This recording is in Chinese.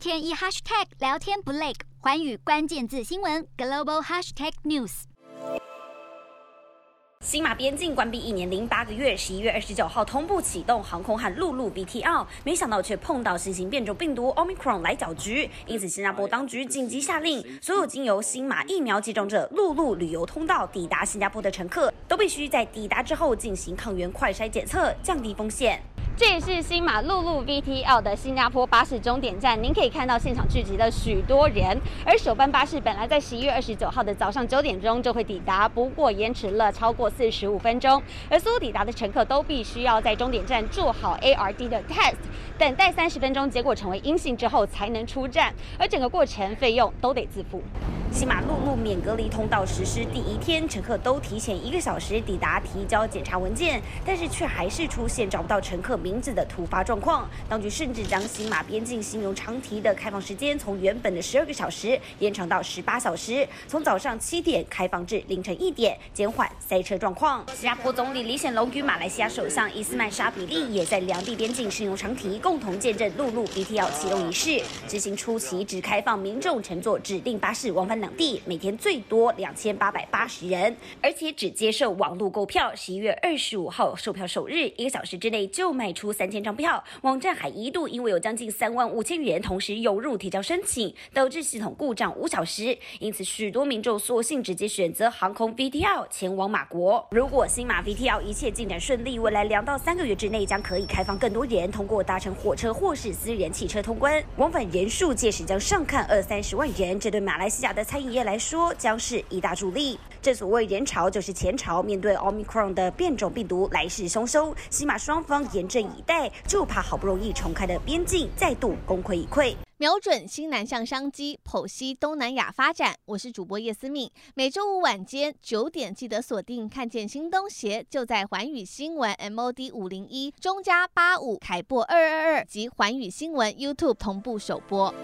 天一 hashtag 聊天不累，寰宇关键字新闻 global hashtag news。新马边境关闭一年零八个月，十一月二十九号同步启动航空和陆路 VTL，没想到却碰到新型变种病毒 Omicron 来搅局，因此新加坡当局紧急下令，所有经由新马疫苗接种者陆路旅游通道抵达新加坡的乘客，都必须在抵达之后进行抗原快筛检测，降低风险。这也是新马陆路 VTL 的新加坡巴士终点站，您可以看到现场聚集了许多人。而首班巴士本来在十一月二十九号的早上九点钟就会抵达，不过延迟了超过四十五分钟。而所有抵达的乘客都必须要在终点站做好 ARD 的 test，等待三十分钟，结果成为阴性之后才能出站，而整个过程费用都得自付。新马陆路免隔离通道实施第一天，乘客都提前一个小时抵达提交检查文件，但是却还是出现找不到乘客名字的突发状况。当局甚至将新马边境信用长堤的开放时间从原本的十二个小时延长到十八小时，从早上七点开放至凌晨一点，减缓塞车状况。新加坡总理李显龙与马来西亚首相伊斯曼沙比利也在两地边境信用长堤共同见证陆路 BTL 启动仪式。执行初期只开放民众乘坐指定巴士往返。两地每天最多两千八百八十人，而且只接受网络购票。十一月二十五号售票首日，一个小时之内就卖出三千张票。网站还一度因为有将近三万五千人同时涌入提交申请，导致系统故障五小时。因此，许多民众索性直接选择航空 VTL 前往马国。如果新马 VTL 一切进展顺利，未来两到三个月之内将可以开放更多人通过搭乘火车或是私人汽车通关，往返人数届时将上看二三十万人。这对马来西亚的餐饮业来说将是一大助力。正所谓人潮就是钱潮，面对 Omicron 的变种病毒来势汹汹，起码双方严阵以待，就怕好不容易重开的边境再度功亏一篑。瞄准新南向商机，剖析东南亚发展。我是主播叶思敏，每周五晚间九点记得锁定，看见新东协就在环宇新闻 MOD 五零一中加八五凯擘二二二及环宇新闻 YouTube 同步首播。